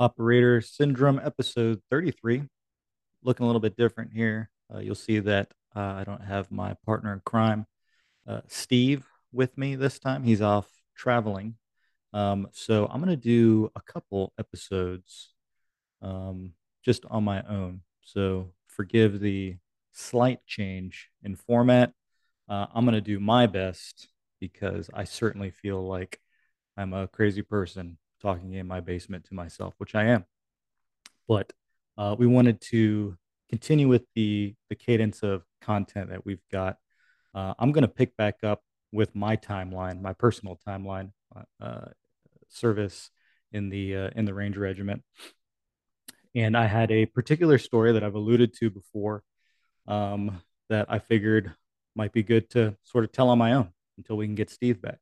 Operator Syndrome, episode 33. Looking a little bit different here. Uh, you'll see that uh, I don't have my partner in crime, uh, Steve, with me this time. He's off traveling. Um, so I'm going to do a couple episodes um, just on my own. So forgive the slight change in format. Uh, I'm going to do my best because I certainly feel like I'm a crazy person talking in my basement to myself, which I am. But uh, we wanted to continue with the the cadence of content that we've got. Uh, I'm going to pick back up with my timeline, my personal timeline uh, uh, service in the uh, in the Ranger Regiment, and I had a particular story that I've alluded to before um, that I figured might be good to sort of tell on my own until we can get Steve back.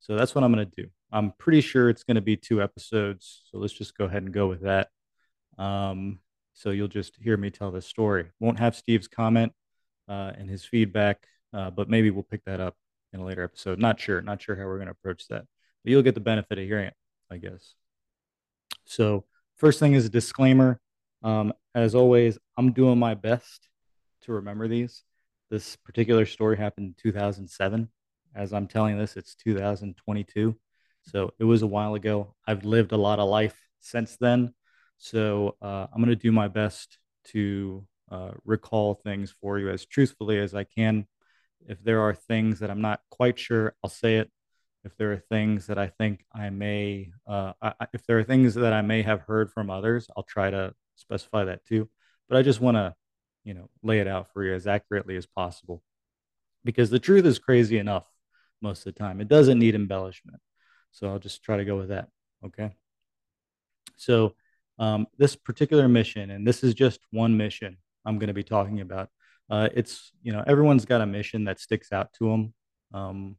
So that's what I'm going to do. I'm pretty sure it's going to be two episodes. So let's just go ahead and go with that. Um, so you'll just hear me tell this story. Won't have Steve's comment uh, and his feedback, uh, but maybe we'll pick that up in a later episode. Not sure. Not sure how we're going to approach that, but you'll get the benefit of hearing it, I guess. So first thing is a disclaimer. Um, as always, I'm doing my best to remember these. This particular story happened in 2007. As I'm telling this, it's 2022. So it was a while ago. I've lived a lot of life since then. So uh, I'm going to do my best to uh, recall things for you as truthfully as I can. If there are things that I'm not quite sure, I'll say it. If there are things that I think I may, uh, I, if there are things that I may have heard from others, I'll try to specify that too. But I just want to, you know, lay it out for you as accurately as possible because the truth is crazy enough most of the time. It doesn't need embellishment. So I'll just try to go with that. Okay. So um, this particular mission, and this is just one mission I'm going to be talking about. Uh, it's you know everyone's got a mission that sticks out to them. Um,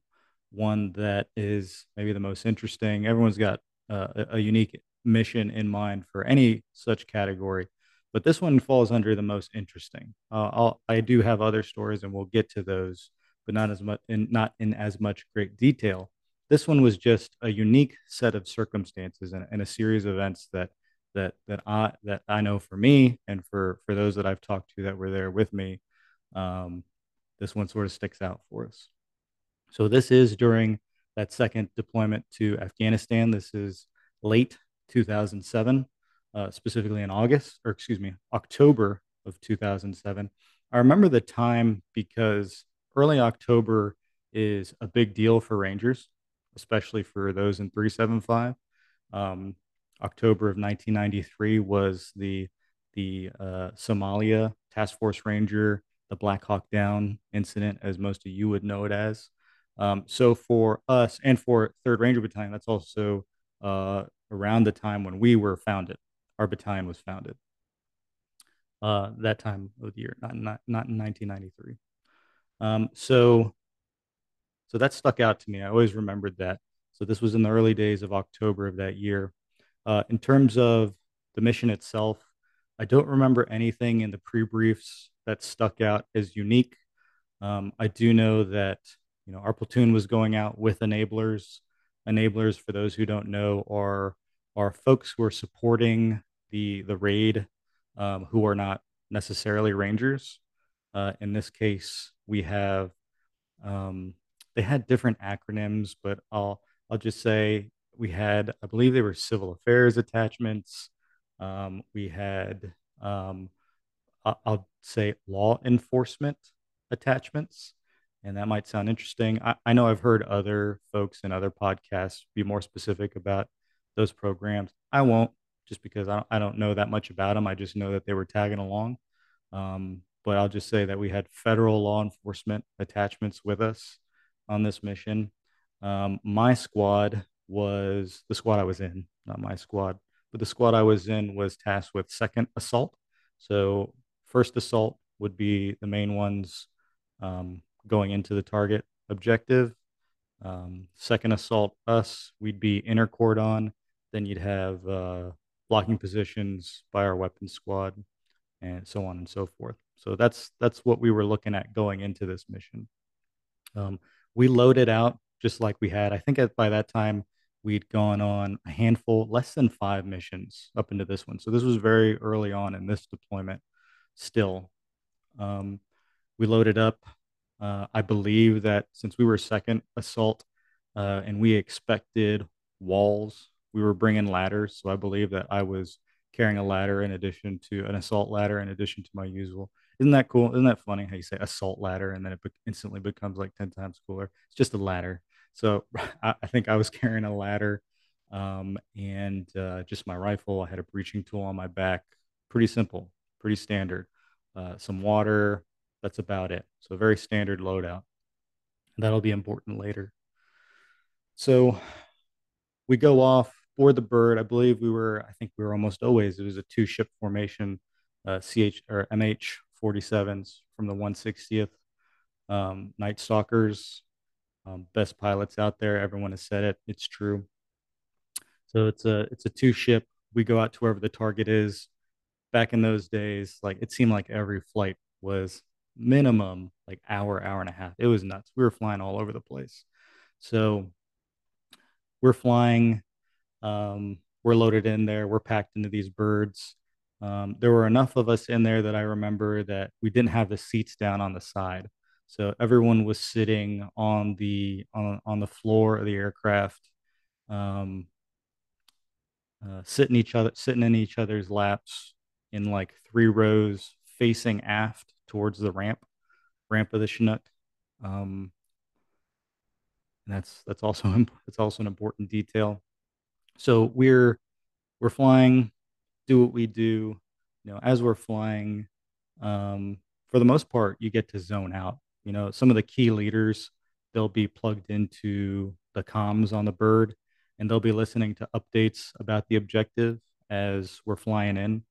one that is maybe the most interesting. Everyone's got uh, a, unique mission in mind for any such category, but this one falls under the most interesting. Uh, I do have other stories, and we'll get to those, but not as much in not in as much great detail. This one was just a unique set of circumstances and, and a series of events that that that I that I know for me and for for those that I've talked to that were there with me, um, this one sort of sticks out for us. So this is during that second deployment to Afghanistan. This is late 2007, uh, specifically in August, or excuse me, October of 2007. I remember the time because early October is a big deal for Rangers especially for those in 375. Um, October of 1993 was the the uh, Somalia Task Force Ranger, the Black Hawk Down incident, as most of you would know it as. Um, so for us and for Third Ranger Battalion, that's also uh, around the time when we were founded. Our battalion was founded. Uh, that time of the year, not not, not in 1993. Um, so so that stuck out to me. I always remembered that. So this was in the early days of October of that year. Uh, in terms of the mission itself, I don't remember anything in the pre briefs that stuck out as unique. Um, I do know that you know our platoon was going out with enablers. Enablers, for those who don't know, are are folks who are supporting the the raid, um, who are not necessarily rangers. Uh, in this case, we have um, they had different acronyms, but I'll I'll just say we had I believe they were civil affairs attachments. Um, we had um, I'll say law enforcement attachments, and that might sound interesting. I, I know I've heard other folks in other podcasts be more specific about those programs. I won't just because I don't, I don't know that much about them. I just know that they were tagging along. Um, but I'll just say that we had federal law enforcement attachments with us on this mission. Um, my squad was the squad I was in, not my squad, but the squad I was in was tasked with second assault. So, first assault would be the main ones um, going into the target objective. Um, second assault, us, we'd be inner cordon. Then you'd have uh, blocking positions by our weapons squad, and so on and so forth. So that's that's what we were looking at going into this mission. Um, we loaded out just like we had. I think by that time we'd gone on a handful, less than five missions up into this one. So this was very early on in this deployment still. Um, we loaded up. Uh, I believe that since we were second assault uh, and we expected walls, we were bringing ladders. So I believe that I was carrying a ladder in addition to an assault ladder in addition to my usual. Isn't that cool? Isn't that funny how you say assault ladder and then it be- instantly becomes like 10 times cooler? It's just a ladder. So I, I think I was carrying a ladder um, and uh, just my rifle. I had a breaching tool on my back. Pretty simple, pretty standard. Uh, some water. That's about it. So very standard loadout. That'll be important later. So we go off for the bird. I believe we were, I think we were almost always, it was a two ship formation, uh, CH or MH 47s from the 160th. Um, Night Stalkers, um, best pilots out there. Everyone has said it. It's true. So it's a it's a two ship. We go out to wherever the target is. Back in those days, like it seemed like every flight was minimum like hour, hour and a half. It was nuts. We were flying all over the place. So we're flying. Um, we're loaded in there. We're packed into these birds. Um, there were enough of us in there that I remember that we didn't have the seats down on the side. So everyone was sitting on the on, on the floor of the aircraft, um, uh, sitting each other sitting in each other's laps in like three rows facing aft towards the ramp ramp of the Chinook. Um, and that's that's also that's also an important detail. So we're we're flying, do what we do. You know, as we're flying, um, for the most part, you get to zone out. You know, some of the key leaders they'll be plugged into the comms on the bird, and they'll be listening to updates about the objective as we're flying in.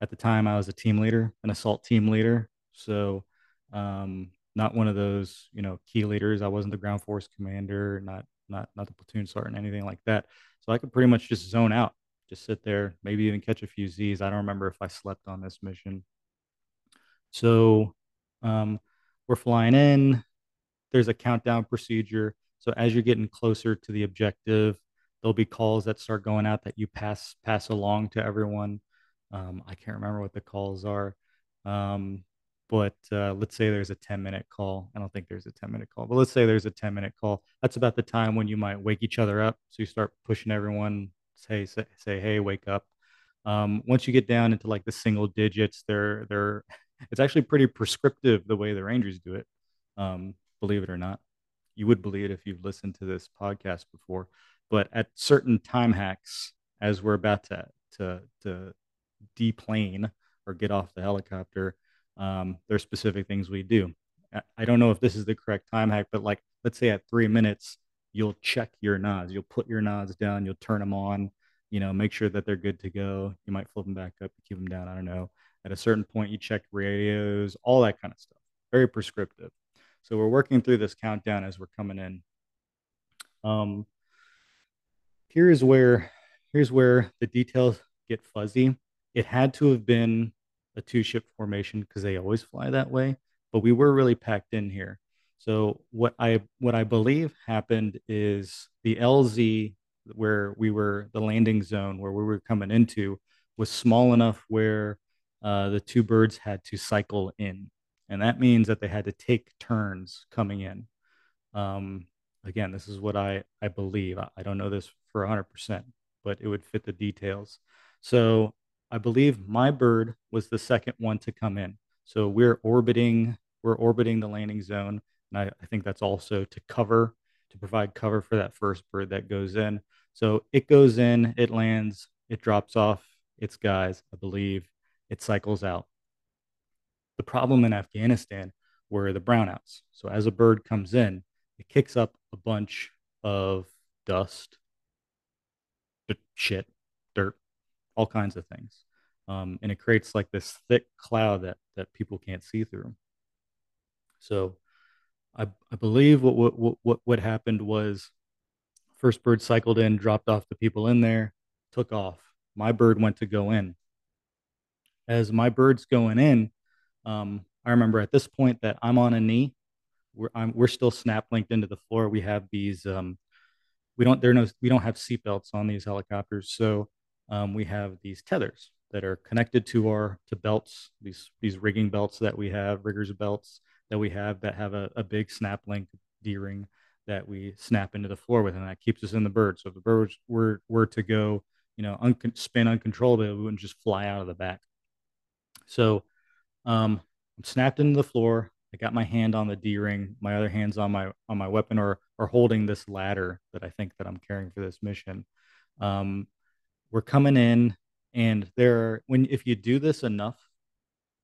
At the time, I was a team leader, an assault team leader, so um, not one of those you know key leaders. I wasn't the ground force commander, not not not the platoon sergeant, anything like that. So I could pretty much just zone out, just sit there, maybe even catch a few Z's. I don't remember if I slept on this mission. So um, we're flying in. There's a countdown procedure. So as you're getting closer to the objective, there'll be calls that start going out that you pass pass along to everyone. Um, I can't remember what the calls are. Um, but uh, let's say there's a 10 minute call. I don't think there's a 10 minute call, but let's say there's a 10 minute call. That's about the time when you might wake each other up. So you start pushing everyone, say, say, say hey, wake up. Um, once you get down into like the single digits, they're, they're, it's actually pretty prescriptive the way the Rangers do it. Um, believe it or not. You would believe it if you've listened to this podcast before. But at certain time hacks, as we're about to, to, to deplane or get off the helicopter, um, there's specific things we do. I don't know if this is the correct time hack, but like let's say at three minutes, you'll check your nods. You'll put your nods down. You'll turn them on. You know, make sure that they're good to go. You might flip them back up, keep them down. I don't know. At a certain point, you check radios, all that kind of stuff. Very prescriptive. So we're working through this countdown as we're coming in. Um, here's where here's where the details get fuzzy. It had to have been a two ship formation because they always fly that way. But we were really packed in here. So what I what I believe happened is the LZ where we were the landing zone where we were coming into was small enough where uh, the two birds had to cycle in, and that means that they had to take turns coming in. Um, again, this is what I I believe. I, I don't know this for 100%, but it would fit the details. So I believe my bird was the second one to come in. So we're orbiting, we're orbiting the landing zone. And I, I think that's also to cover, to provide cover for that first bird that goes in. So it goes in, it lands, it drops off its guys, I believe, it cycles out. The problem in Afghanistan were the brownouts. So as a bird comes in, it kicks up a bunch of dust, shit, dirt, all kinds of things. Um, and it creates like this thick cloud that that people can't see through. So, I I believe what what what what happened was, first bird cycled in, dropped off the people in there, took off. My bird went to go in. As my bird's going in, um, I remember at this point that I'm on a knee. We're I'm, we're still snap linked into the floor. We have these um, we don't there no we don't have seatbelts on these helicopters, so um, we have these tethers that are connected to our to belts these these rigging belts that we have riggers belts that we have that have a, a big snap link d-ring that we snap into the floor with and that keeps us in the bird. So if the bird were were to go you know un- spin uncontrollably it wouldn't just fly out of the back. So um, i'm snapped into the floor. I got my hand on the d-ring. My other hand's on my on my weapon or or holding this ladder that i think that i'm carrying for this mission. Um, we're coming in and there are when if you do this enough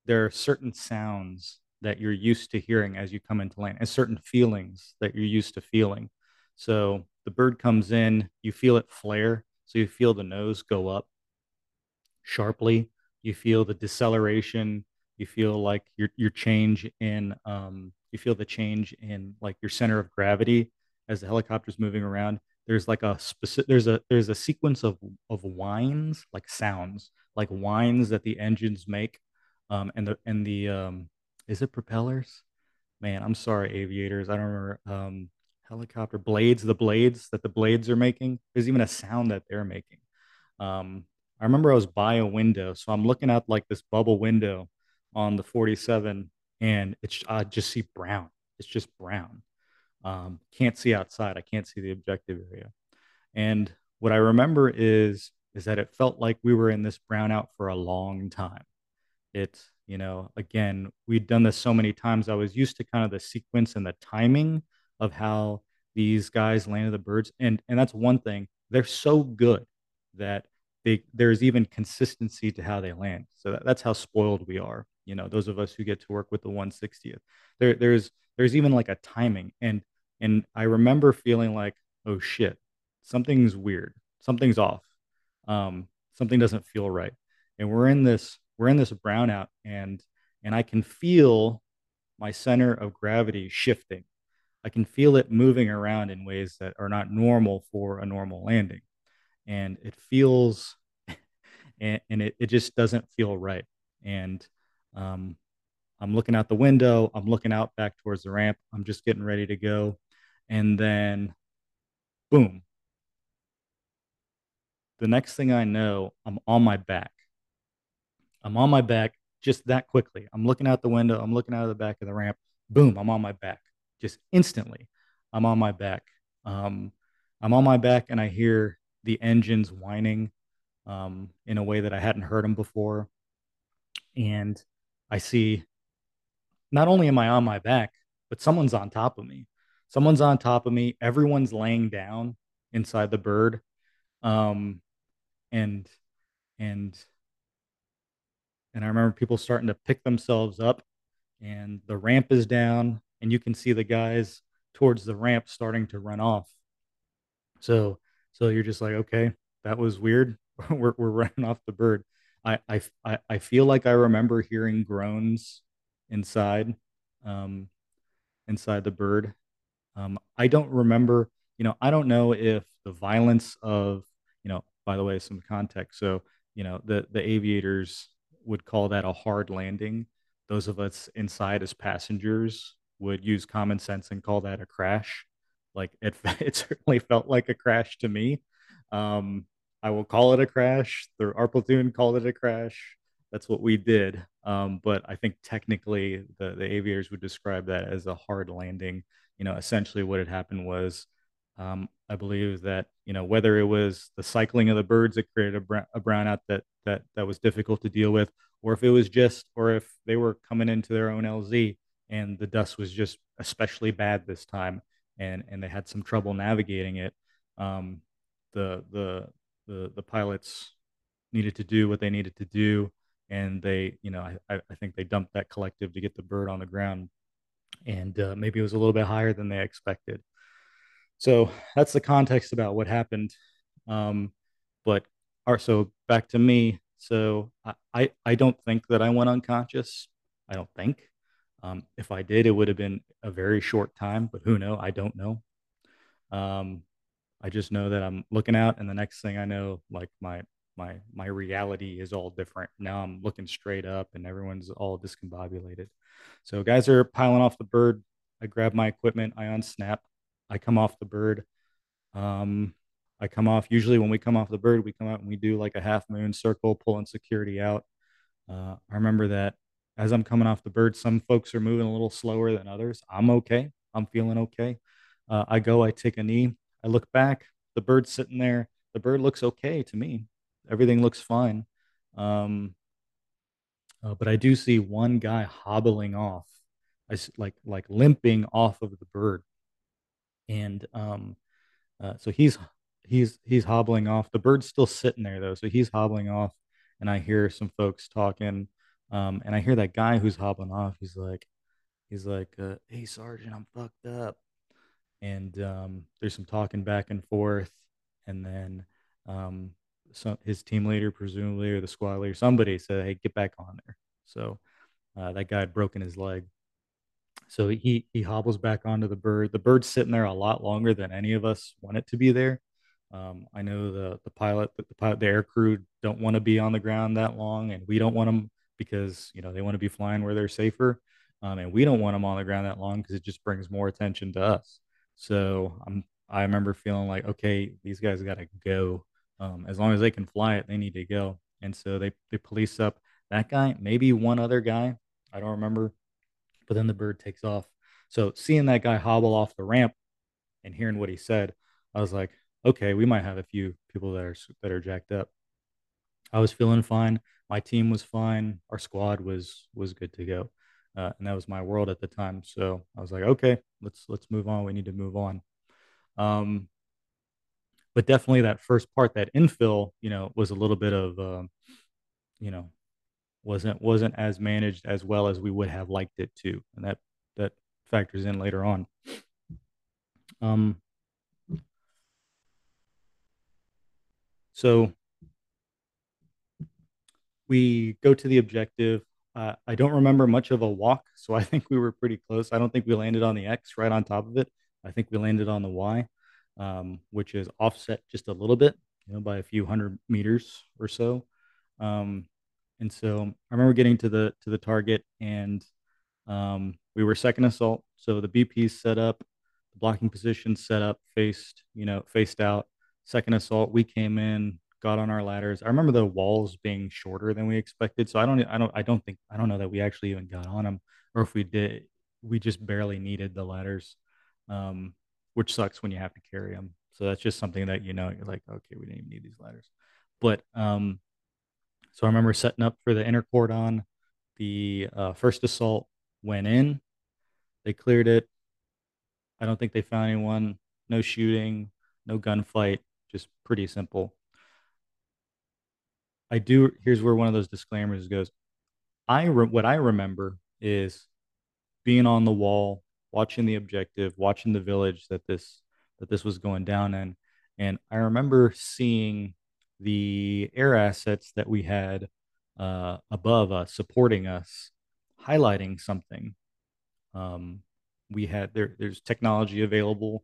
there are certain sounds that you're used to hearing as you come into land and certain feelings that you're used to feeling. So the bird comes in you feel it flare so you feel the nose go up sharply. You feel the deceleration you feel like your your change in um, you feel the change in like your center of gravity as the helicopter's moving around. There's like a specific there's a there's a sequence of of whines like sounds like whines that the engines make um and the and the um is it propellers man i'm sorry aviators i don't remember um helicopter blades the blades that the blades are making there's even a sound that they're making um i remember i was by a window so i'm looking out like this bubble window on the 47 and it's i just see brown it's just brown um, can't see outside. I can't see the objective area. And what I remember is is that it felt like we were in this brownout for a long time. It's you know again we'd done this so many times. I was used to kind of the sequence and the timing of how these guys landed the birds, and and that's one thing. They're so good that they there's even consistency to how they land. So that, that's how spoiled we are. You know, those of us who get to work with the 160th. There there's there's even like a timing and and I remember feeling like, oh shit, something's weird, something's off, um, something doesn't feel right, and we're in this we're in this brownout, and and I can feel my center of gravity shifting. I can feel it moving around in ways that are not normal for a normal landing, and it feels, and, and it, it just doesn't feel right, and um, I'm looking out the window. I'm looking out back towards the ramp. I'm just getting ready to go and then boom the next thing i know i'm on my back i'm on my back just that quickly. I'm looking out the window i'm looking out of the back of the ramp boom i'm on my back just instantly i'm on my back. Um, i'm on my back and i hear the engines whining um, in a way that i hadn't heard them before. And i see not only am i on my back but someone's on top of me. Someone's on top of me everyone's laying down inside the bird. Um and and and i remember people starting to pick themselves up and the ramp is down and you can see the guys towards the ramp starting to run off. So so you're just like okay that was weird. We're, we're running off the bird. I, I i feel like i remember hearing groans inside um inside the bird. Um, I don't remember, you know, I don't know if the violence of, you know, by the way, some context. So, you know, the the aviators would call that a hard landing. Those of us inside as passengers would use common sense and call that a crash. Like it, it certainly felt like a crash to me. Um, I will call it a crash. The our platoon called it a crash. That's what we did. Um, but I think technically the, the aviators would describe that as a hard landing you know, essentially what had happened was, um, I believe that you know whether it was the cycling of the birds that created a, a brownout that that that was difficult to deal with, or if it was just, or if they were coming into their own LZ and the dust was just especially bad this time, and and they had some trouble navigating it. Um, the the the the pilots needed to do what they needed to do, and they you know I I think they dumped that collective to get the bird on the ground and uh, maybe it was a little bit higher than they expected. So that's the context about what happened. Um, but so back to me. So I, I don't think that I went unconscious. I don't think. Um, if I did, it would have been a very short time, but who know? I don't know. Um, I just know that I'm looking out, and the next thing I know, like my my my reality is all different. Now I'm looking straight up, and everyone's all discombobulated. So guys are piling off the bird. I grab my equipment. I unsnap. I come off the bird. Um, I come off usually when we come off the bird, we come out and we do like a half moon circle, pulling security out. Uh, I remember that as I'm coming off the bird, some folks are moving a little slower than others. I'm okay. I'm feeling okay. Uh, I go, I take a knee, I look back, the bird's sitting there. The bird looks okay to me. Everything looks fine. Um, uh, but I do see one guy hobbling off, I like like limping off of the bird, and um, uh, so he's he's he's hobbling off. The bird's still sitting there though, so he's hobbling off, and I hear some folks talking, um, and I hear that guy who's hobbling off. He's like, he's like, uh, "Hey, sergeant, I'm fucked up," and um, there's some talking back and forth, and then um, so his team leader, presumably, or the squad leader, somebody said, "Hey, get back on there." So uh, that guy had broken his leg. So he he hobbles back onto the bird. The bird's sitting there a lot longer than any of us want it to be there. Um, I know the the pilot, the, pilot, the air crew don't want to be on the ground that long, and we don't want them because you know they want to be flying where they're safer, um, and we don't want them on the ground that long because it just brings more attention to us. So I'm I remember feeling like okay, these guys got to go. Um, as long as they can fly it, they need to go. And so they they police up that guy, maybe one other guy. I don't remember but then the bird takes off. So seeing that guy hobble off the ramp and hearing what he said, I was like, okay, we might have a few people that are that are jacked up. I was feeling fine. My team was fine. Our squad was was good to go, uh, and that was my world at the time. So I was like, okay, let's let's move on. We need to move on. Um, but definitely that first part, that infill, you know, was a little bit of, uh, you know, wasn't wasn't as managed as well as we would have liked it to, and that that factors in later on. Um, so we go to the objective. Uh, I don't remember much of a walk, so I think we were pretty close. I don't think we landed on the X right on top of it. I think we landed on the Y, um, which is offset just a little bit, you know, by a few hundred meters or so. Um, and so I remember getting to the to the target, and um, we were second assault. So the BP set up, the blocking position set up, faced you know faced out. Second assault, we came in, got on our ladders. I remember the walls being shorter than we expected. So I don't I don't I don't think I don't know that we actually even got on them, or if we did, we just barely needed the ladders, um, which sucks when you have to carry them. So that's just something that you know you're like, okay, we didn't even need these ladders. But um, so I remember setting up for the inner cordon. The uh, first assault went in. They cleared it. I don't think they found anyone. No shooting, no gunfight. Just pretty simple. I do. Here's where one of those disclaimers goes. I re- what I remember is being on the wall, watching the objective, watching the village that this that this was going down in, and I remember seeing the air assets that we had uh, above us, supporting us, highlighting something. Um, we had there. There's technology available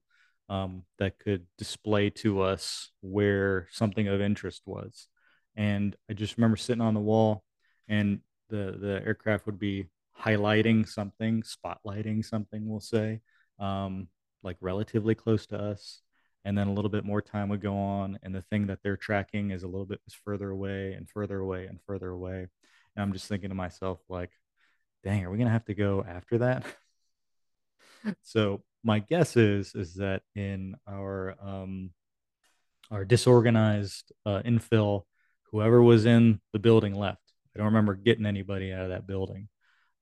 um, that could display to us where something of interest was, and I just remember sitting on the wall, and the the aircraft would be highlighting something, spotlighting something, we'll say, um, like relatively close to us, and then a little bit more time would go on and the thing that they're tracking is a little bit further away and further away and further away. And i'm just thinking to myself like dang are we going to have to go after that? So my guess is is that in our um our disorganized uh, infill whoever was in the building left i don't remember getting anybody out of that building.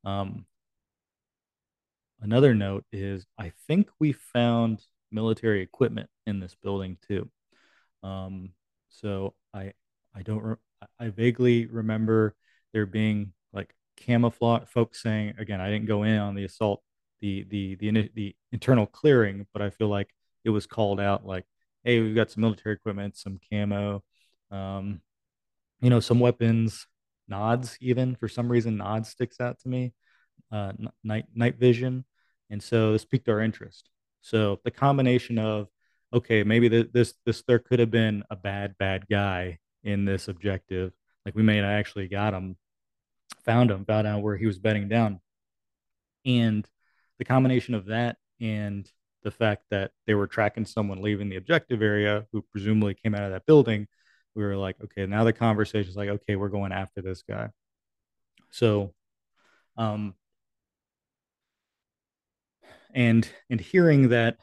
Um another note is i think we found military equipment in this building too. Um, so I I don't re- I vaguely remember there being like camouflage folks saying again I didn't go in on the assault the the the the internal clearing but I feel like it was called out like hey we've got some military equipment some camo um, you know some weapons nods even for some reason nods sticks out to me uh, night night vision and so this piqued our interest so the combination of okay, maybe this this there could have been a bad bad guy in this objective. Like we may have actually got him, found him, found out where he was betting down, and the combination of that and the fact that they were tracking someone leaving the objective area who presumably came out of that building, we were like, okay, now the conversation is like, okay, we're going after this guy. So, um, and and hearing that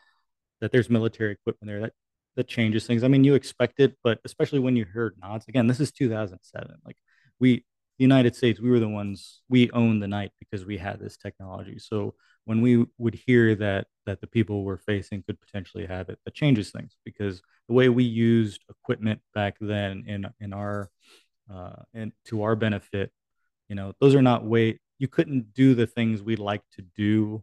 that there's military equipment there that that changes things. I mean, you expect it, but especially when you heard nods. Again, this is 2007. Like we, the United States, we were the ones we owned the night because we had this technology. So when we would hear that that the people we're facing could potentially have it, that changes things because the way we used equipment back then in in our uh, and to our benefit, you know, those are not way you couldn't do the things we'd like to do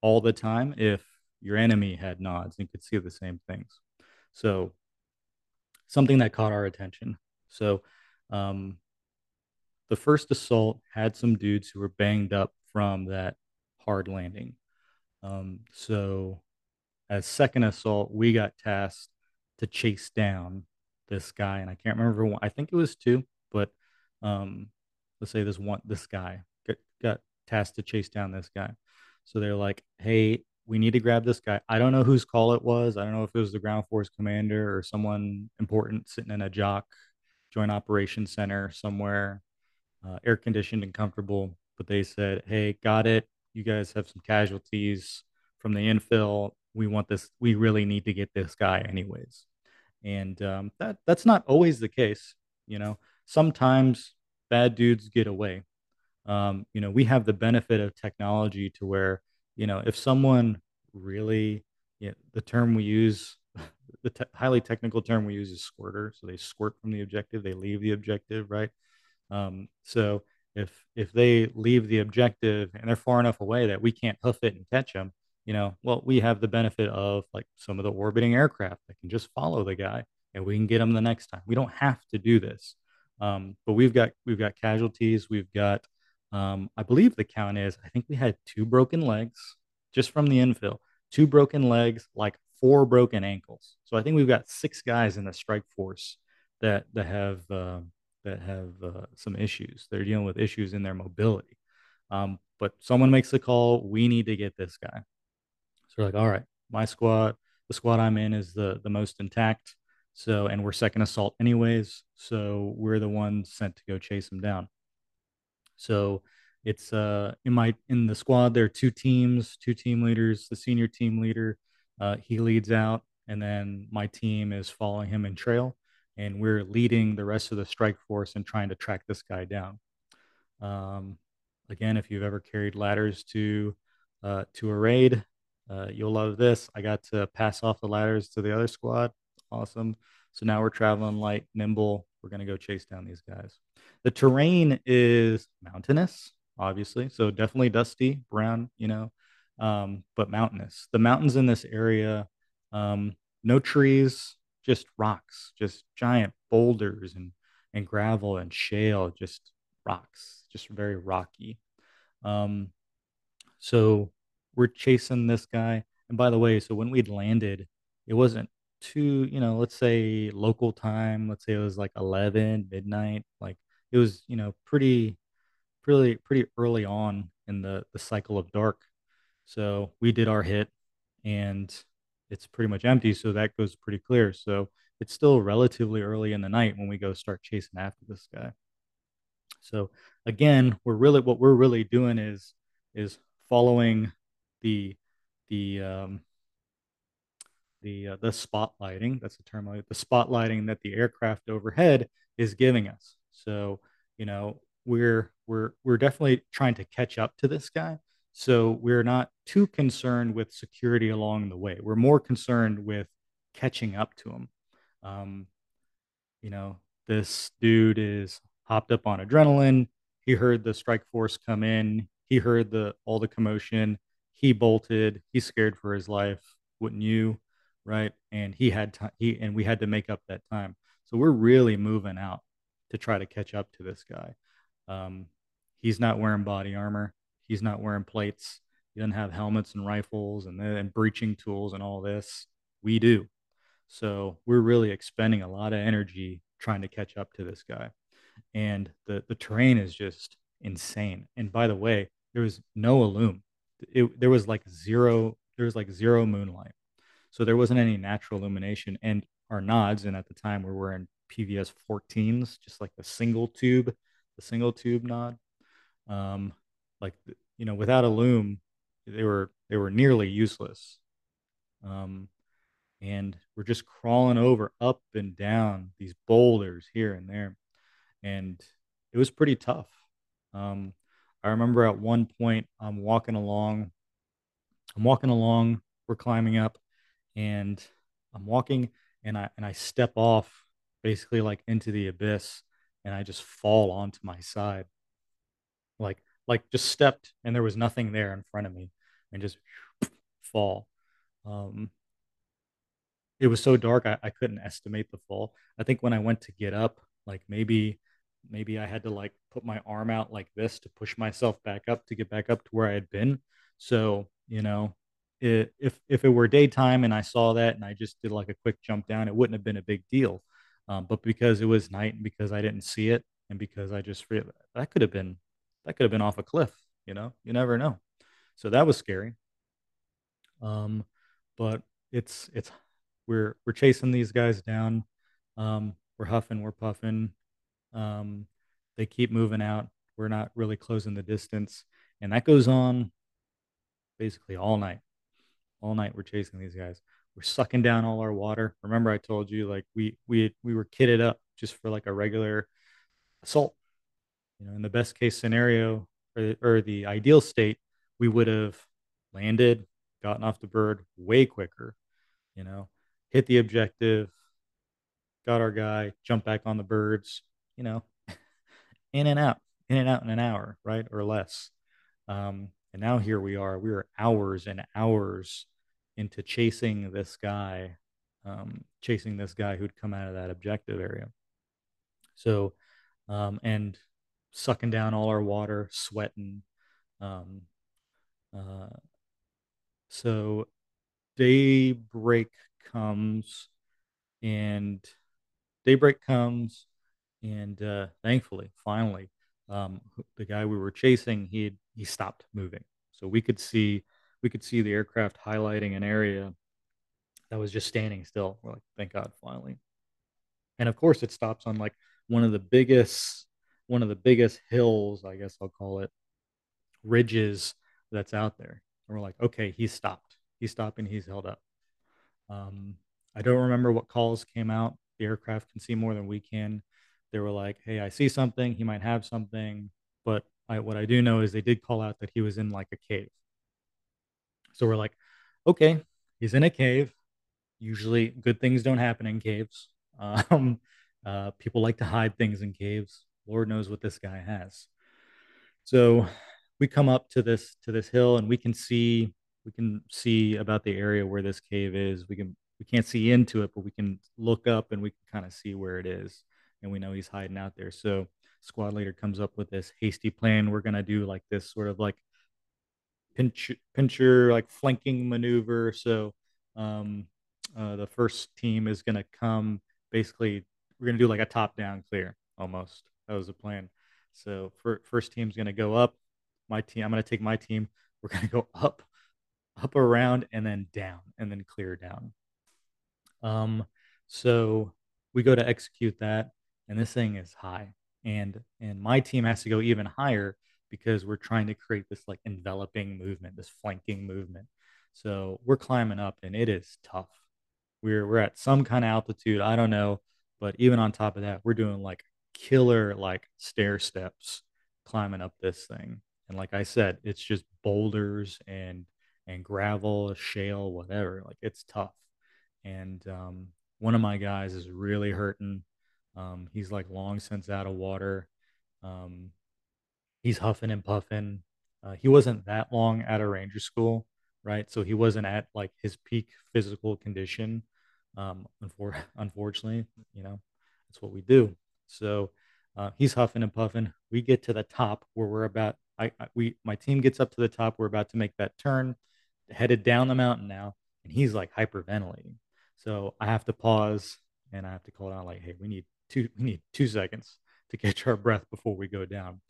all the time if your enemy had nods and could see the same things. So something that caught our attention. So um, the first assault had some dudes who were banged up from that hard landing. Um, so as second assault, we got tasked to chase down this guy, and I can't remember one. I think it was two, but um, let's say this one, this guy got, got tasked to chase down this guy. So they're like, "Hey, we need to grab this guy. I don't know whose call it was. I don't know if it was the ground force commander or someone important sitting in a JOC joint operations center somewhere, uh, air conditioned and comfortable. But they said, "Hey, got it. You guys have some casualties from the infill. We want this. We really need to get this guy, anyways." And um, that that's not always the case. You know, sometimes bad dudes get away. Um, you know, we have the benefit of technology to where you know, if someone really, you know, the term we use, the te- highly technical term we use is squirter. So they squirt from the objective, they leave the objective, right? Um, so if if they leave the objective and they're far enough away that we can't hoof it and catch them, you know, well, we have the benefit of like some of the orbiting aircraft that can just follow the guy and we can get them the next time. We don't have to do this. Um, but we've got we've got casualties, we've got um, I believe the count is I think we had two broken legs just from the infill, two broken legs, like four broken ankles. So I think we've got six guys in the strike force that that have uh, that have uh, some issues. They're dealing with issues in their mobility. Um, but someone makes the call. We need to get this guy. So we're like, all right, my squad, the squad I'm in is the the most intact. So and we're second assault anyways. So we're the ones sent to go chase him down. So it's uh in my in the squad there are two teams, two team leaders. The senior team leader, uh, he leads out, and then my team is following him in trail, and we're leading the rest of the strike force and trying to track this guy down. Um, again, if you've ever carried ladders to uh, to a raid, uh, you'll love this. I got to pass off the ladders to the other squad. Awesome. So now we're traveling light, nimble. We're gonna go chase down these guys. The terrain is mountainous, obviously, so definitely dusty, brown, you know, um, but mountainous. The mountains in this area, um, no trees, just rocks, just giant boulders and and gravel and shale, just rocks, just very rocky. Um, so we're chasing this guy. And by the way, so when we'd landed, it wasn't too, you know, let's say local time, let's say it was like 11 midnight, like it was you know pretty pretty pretty early on in the the cycle of dark. So we did our hit and it's pretty much empty so that goes pretty clear. So it's still relatively early in the night when we go start chasing after this guy. So again we're really what we're really doing is is following the the um the uh, the spotlighting that's the term the spotlighting that the aircraft overhead is giving us so, you know, we're we're we're definitely trying to catch up to this guy. So we're not too concerned with security along the way. We're more concerned with catching up to him. Um, you know, this dude is hopped up on adrenaline. He heard the strike force come in. He heard the all the commotion. He bolted. He's scared for his life. Wouldn't you? Right? And he had time. He and we had to make up that time. So we're really moving out to try to catch up to this guy. Um, he's not wearing body armor. He's not wearing plates. He doesn't have helmets and rifles and, and breaching tools and all this. We do. So we're really expending a lot of energy trying to catch up to this guy. And the, the terrain is just insane. And by the way, there was no illume. It, there was like zero there was like zero moonlight. So there wasn't any natural illumination. And our nods, and at the time we were in PVS 14s, just like the single tube, the single tube nod. Um, like you know, without illume, they were they were nearly useless. Um, and we're just crawling over up and down these boulders here and there, and it was pretty tough. Um, I remember at one point I'm walking along, I'm walking along, we're climbing up, and I'm walking and I and I step off basically like into the abyss and I just fall onto my side. Like like just stepped and there was nothing there in front of me and just fall. Um it was so dark I, I couldn't estimate the fall. I think when I went to get up, like maybe maybe I had to like put my arm out like this to push myself back up to get back up to where I had been. So, you know, if if it were daytime and I saw that and I just did like a quick jump down, it wouldn't have been a big deal. Um, but because it was night and because I didn't see it and because I just that could have been that could have been off a cliff. You know, you never know. So that was scary. Um, but it's it's we're we're chasing these guys down. Um, we're huffing, we're puffing. Um, they keep moving out. We're not really closing the distance, and that goes on basically all night all night we're chasing these guys. We're sucking down all our water. Remember i told you like we we we were kitted up just for like a regular assault. You know in the best case scenario or, or the ideal state we would have landed gotten off the bird way quicker you know hit the objective got our guy jump back on the birds you know in and out in and out in an hour right or less. Um, and now here we are. We are hours and hours into chasing this guy, um, chasing this guy who'd come out of that objective area. So, um, and sucking down all our water, sweating. Um, uh, so daybreak comes and daybreak comes and uh, thankfully finally um, the guy we were chasing, he he stopped moving. So we could see we could see the aircraft highlighting an area that was just standing still. We're like, thank God, finally. And of course, it stops on like one of the biggest one of the biggest hills, I guess I'll call it, ridges that's out there. And we're like, okay, he's stopped. He's stopping. He's held up. Um, I don't remember what calls came out. The aircraft can see more than we can they were like, "Hey, I see something. He might have something." But I, what I do know is they did call out that he was in like a cave. So we're like, "Okay, he's in a cave. Usually, good things don't happen in caves. Um, uh, people like to hide things in caves. Lord knows what this guy has." So we come up to this to this hill, and we can see we can see about the area where this cave is. We can we can't see into it, but we can look up and we can kind of see where it is and we know he's hiding out there. So squad leader comes up with this hasty plan. We're gonna do like this sort of like pinch pincher like flanking maneuver. So um, uh, the first team is gonna come basically. We're gonna do like a top down clear almost. That was the plan. So for, first team's gonna go up. My team. I'm gonna take my team. We're gonna go up, up around, and then down, and then clear down. Um, so we go to execute that and this thing is high and and my team has to go even higher because we're trying to create this like enveloping movement this flanking movement. So we're climbing up and it is tough. We're we're at some kind of altitude i don't know but even on top of that we're doing like killer like stair steps climbing up this thing. And like i said it's just boulders and and gravel shale whatever like it's tough. And um, one of my guys is really hurting um, he's like long since out of water. Um, he's huffing and puffing. Uh, he wasn't that long out of ranger school, right? So he wasn't at like his peak physical condition. Um, unfor- unfortunately, you know, that's what we do. So uh, he's huffing and puffing. We get to the top where we're about. I, I we my team gets up to the top. We're about to make that turn, headed down the mountain now, and he's like hyperventilating. So I have to pause and I have to call out like, "Hey, we need two we need two seconds to catch our breath before we go down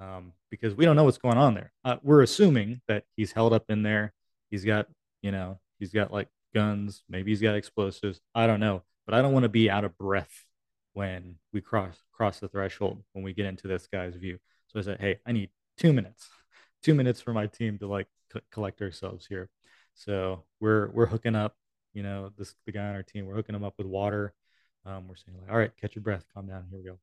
um, because we don't know what's going on there. Uh, we're assuming that he's held up in there. He's got You know, he's got like guns, maybe he's got explosives. I don't know, but I don't want to be out of breath when we cross cross the threshold when we get into this guy's view. So I said, "Hey, I need 2 minutes. 2 minutes for my team to like c- collect ourselves here." So, we're we're hooking up, you know, this the guy on our team, we're hooking him up with water. Um, we're saying like, "All right, catch your breath, calm down. Here we go."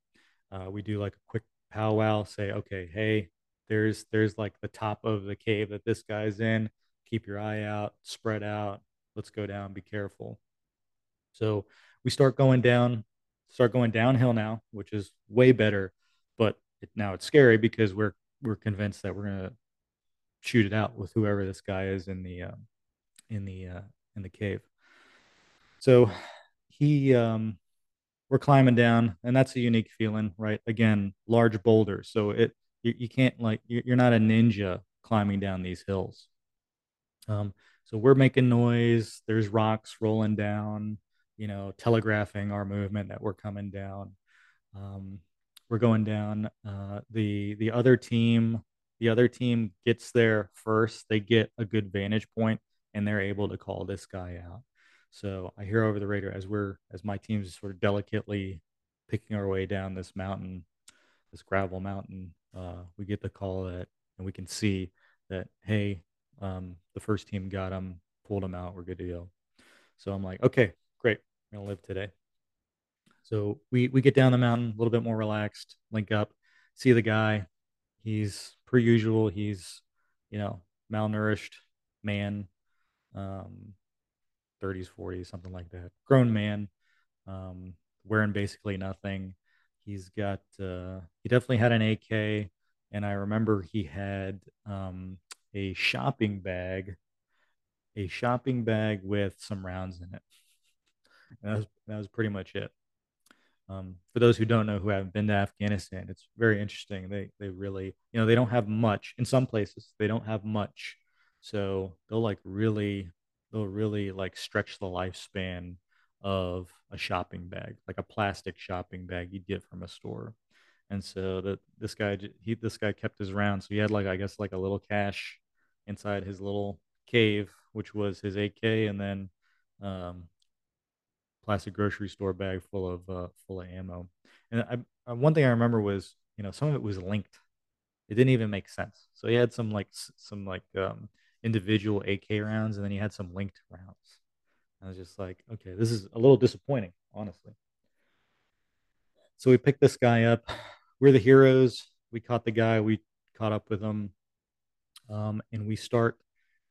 Uh, we do like a quick powwow, say, "Okay, hey, there's there's like the top of the cave that this guy's in. Keep your eye out, spread out. Let's go down, be careful." So we start going down, start going downhill now, which is way better. But it, now it's scary because we're we're convinced that we're gonna shoot it out with whoever this guy is in the um, in the uh, in the cave. So he um, we're climbing down, and that's a unique feeling, right? Again, large boulders, so it you, you can't like you're not a ninja climbing down these hills. Um, so we're making noise. There's rocks rolling down, you know, telegraphing our movement that we're coming down. Um, we're going down. Uh, the the other team, the other team gets there first. They get a good vantage point, and they're able to call this guy out. So I hear over the radio as we're as my team is sort of delicately picking our way down this mountain, this gravel mountain. Uh, we get the call that, and we can see that hey, um, the first team got him, pulled him out. We're good to go. So I'm like, okay, great. I'm gonna live today. So we we get down the mountain a little bit more relaxed, link up, see the guy. He's per usual. He's you know malnourished man, um, 30s, 40s, something like that. Grown man, um, wearing basically nothing. He's got uh, he definitely had an AK, and I remember he had um, a shopping bag, a shopping bag with some rounds in it. And that was that was pretty much it. Um, for those who don't know who haven't been to Afghanistan, it's very interesting. They they really you know they don't have much in some places. They don't have much, so they'll like really they'll really like stretch the lifespan of a shopping bag, like a plastic shopping bag you'd get from a store. And so that this guy he this guy kept his round, so he had like I guess like a little cache inside his little cave, which was his AK, and then um, plastic grocery store bag full of uh, full of ammo. And I, I, one thing I remember was, you know, some of it was linked. It didn't even make sense. So he had some like some like um, individual AK rounds, and then he had some linked rounds. I was just like, okay, this is a little disappointing, honestly. So we picked this guy up. We're the heroes. We caught the guy. We caught up with him, um, and we start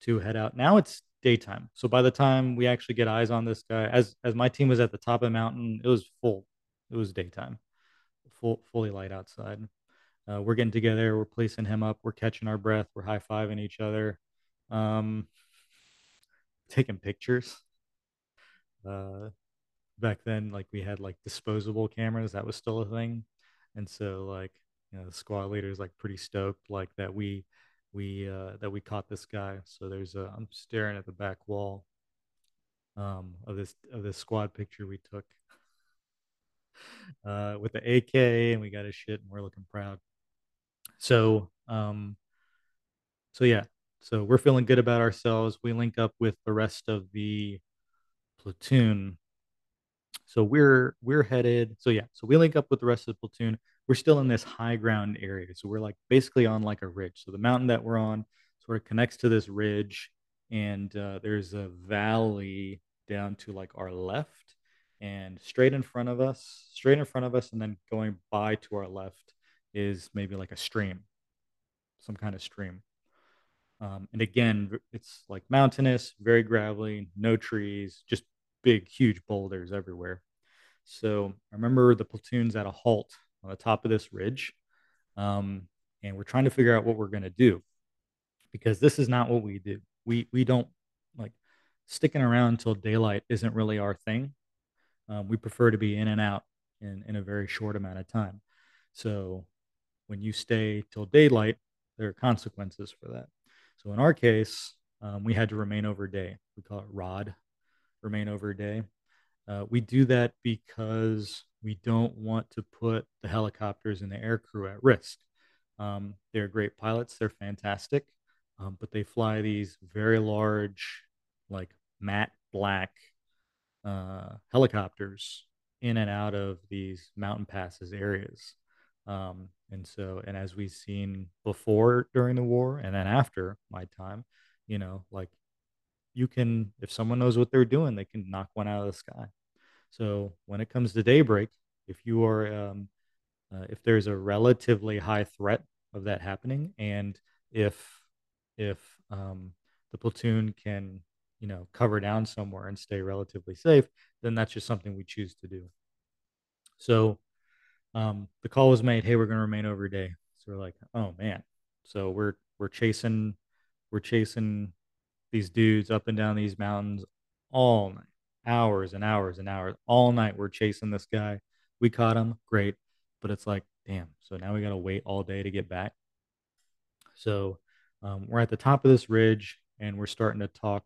to head out. Now it's daytime. So by the time we actually get eyes on this guy, as as my team was at the top of the mountain, it was full. It was daytime, full fully light outside. Uh, we're getting together. We're placing him up. We're catching our breath. We're high fiving each other, um, taking pictures. Uh, back then, like we had like disposable cameras. That was still a thing, and so like you know the squad leader is like pretty stoked like that we we uh, that we caught this guy. So there's a I'm staring at the back wall um, of this of this squad picture we took uh, with the AK, and we got his shit, and we're looking proud. So um, so yeah, so we're feeling good about ourselves. We link up with the rest of the platoon. So we're we're headed. So yeah, so we link up with the rest of the platoon we're still in this high ground area. So we're like basically on like a ridge. So the mountain that we're on sort of connects to this ridge, and uh, there's a valley down to like our left, and straight in front of us, straight in front of us, and then going by to our left is maybe like a stream, some kind of stream. Um, and again, it's like mountainous, very gravelly, no trees, just big, huge boulders everywhere. So I remember the platoon's at a halt on the top of this ridge. Um, and we're trying to figure out what we're going to do because this is not what we do. We, we don't like sticking around until daylight isn't really our thing. Um, we prefer to be in and out in, in a very short amount of time. So when you stay till daylight, there are consequences for that. So in our case, um, we had to remain over a day. We call it ROD, remain over a day. Uh, we do that because we don't want to put the helicopters and the air crew at risk. Um, they're great pilots, they're fantastic, um, but they fly these very large like matte black uh, helicopters in and out of these mountain passes areas. Um, and so, and as we've seen before during the war and then after my time, you know, like you can, if someone knows what they're doing, they can knock one out of the sky. So when it comes to daybreak, if you are, um, uh, if there's a relatively high threat of that happening, and if if um, the platoon can, you know, cover down somewhere and stay relatively safe, then that's just something we choose to do. So um, the call was made, hey, we're going to remain over a day. So we're like, oh man. So we're we're chasing we're chasing these dudes up and down these mountains all night, hours and hours and hours, all night. We're chasing this guy. We caught him, great, but it's like, damn. So now we got to wait all day to get back. So um, we're at the top of this ridge, and we're starting to talk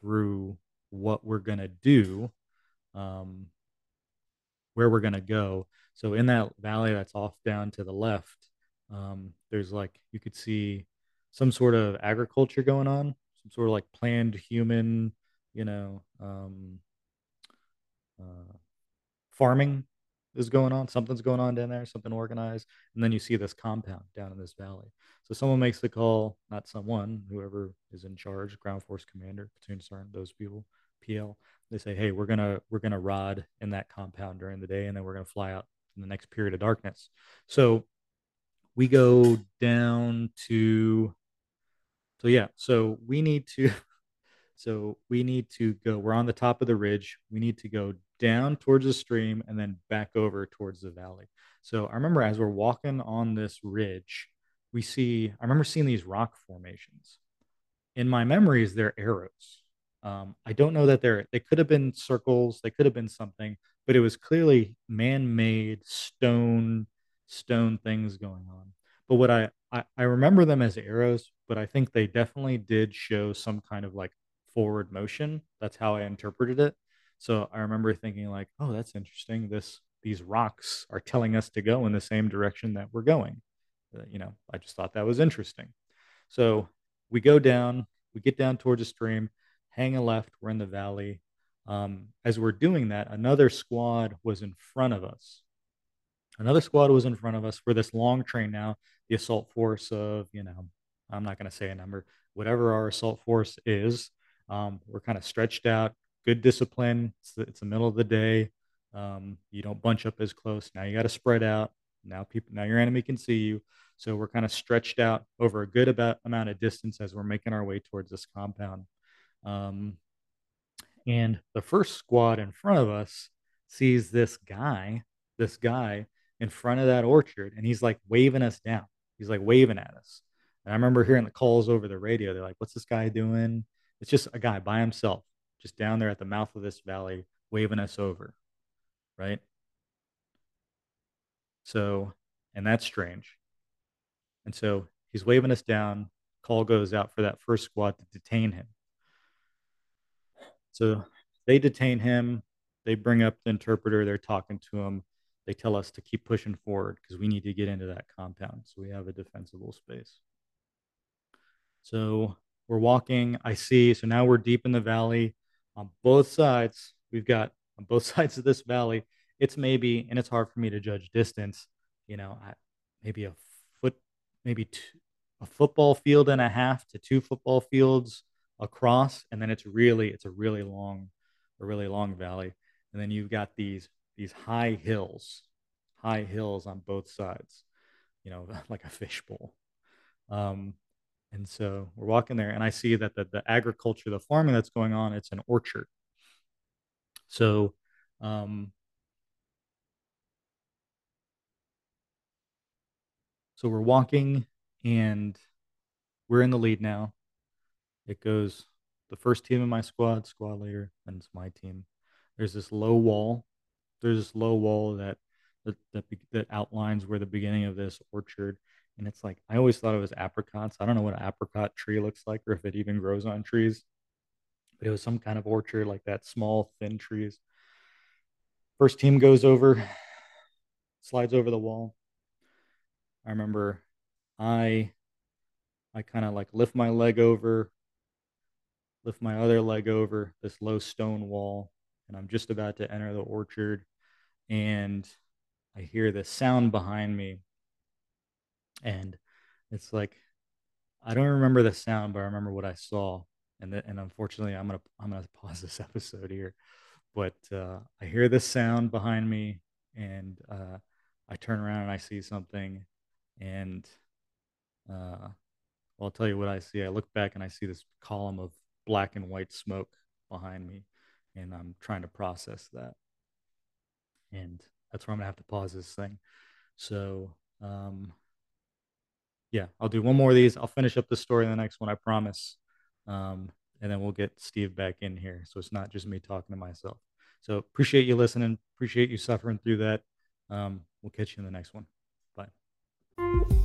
through what we're gonna do. Um, where we're to go. So in that valley that's off down to the left, um, there's like you could see some sort of agriculture going on, some sort of like planned human, you know, um, uh, farming is going on. Something's going on down there, something organized. And then you see this compound down in this valley. So someone makes the call, not someone, whoever is in charge, ground force commander, platoon sergeant, those people, PL, they say, hey, we're gonna we're gonna rod in that compound during the day, and then we're gonna fly out in the next period of darkness. So we go down to so yeah, so we need to so we need to go we're on the top of the ridge. We need to go down towards the stream and then back over towards the valley. So I remember as we're walking on this ridge, we see I remember seeing these rock formations. In my memories, they're arrows um, I don't know that they're they could have been circles, they could have been something, but it was clearly man-made stone stone things going on. But what I, I I remember them as arrows, but I think they definitely did show some kind of like forward motion. That's how I interpreted it. So I remember thinking like, oh, that's interesting. This these rocks are telling us to go in the same direction that we're going. Uh, you know, I just thought that was interesting. So we go down, we get down towards a stream, hang a left, we're in the valley. Um, as we're doing that, another squad was in front of us. Another squad was in front of us for this long train now, the assault force of, you know, I'm not going to say a number, whatever our assault force is. Um, we're kind of stretched out, good discipline. It's the, it's the middle of the day. Um, you don't bunch up as close. Now you got to spread out. Now people, now your enemy can see you. So we're kind of stretched out over a good about amount of distance as we're making our way towards this compound. Um, and the first squad in front of us sees this guy, this guy in front of that orchard, and he's like waving us down. He's like waving at us. And I remember hearing the calls over the radio. They're like, what's this guy doing? It's just a guy by himself, just down there at the mouth of this valley, waving us over. Right. So, and that's strange. And so he's waving us down. Call goes out for that first squad to detain him. So they detain him. They bring up the interpreter. They're talking to him. They tell us to keep pushing forward because we need to get into that compound. So we have a defensible space. So we're walking. I see. So now we're deep in the valley on both sides. We've got on both sides of this valley. It's maybe, and it's hard for me to judge distance, you know, maybe a foot, maybe two, a football field and a half to two football fields across, and then it's really it's a really long, a really long valley, and then you've got these these high hills, high hills on both sides, you know, like a fishbowl. Um, and so we're walking there, and I see that the, the agriculture, the farming that's going on, it's an orchard. So, um, so we're walking, and we're in the lead now. It goes the first team in my squad, squad leader, and it's my team. There's this low wall. There's this low wall that that that, that outlines where the beginning of this orchard. And it's like I always thought it was apricots. I don't know what an apricot tree looks like or if it even grows on trees. But it was some kind of orchard like that, small, thin trees. First team goes over, slides over the wall. I remember I I kind of like lift my leg over, lift my other leg over this low stone wall, and I'm just about to enter the orchard, and I hear this sound behind me, and it's like I don't remember the sound, but I remember what I saw, and and unfortunately, I'm gonna I'm gonna pause this episode here, but uh, I hear this sound behind me, and uh, I turn around and I see something, and uh, I'll tell you what I see. I look back and I see this column of black and white smoke behind me, and I'm trying to process that. And that's where I'm gonna have to pause this thing. So, um, yeah, I'll do one more of these. I'll finish up the story in the next one, I promise. Um, and then we'll get Steve back in here. So it's not just me talking to myself. So appreciate you listening. Appreciate you suffering through that. Um, we'll catch you in the next one. Bye.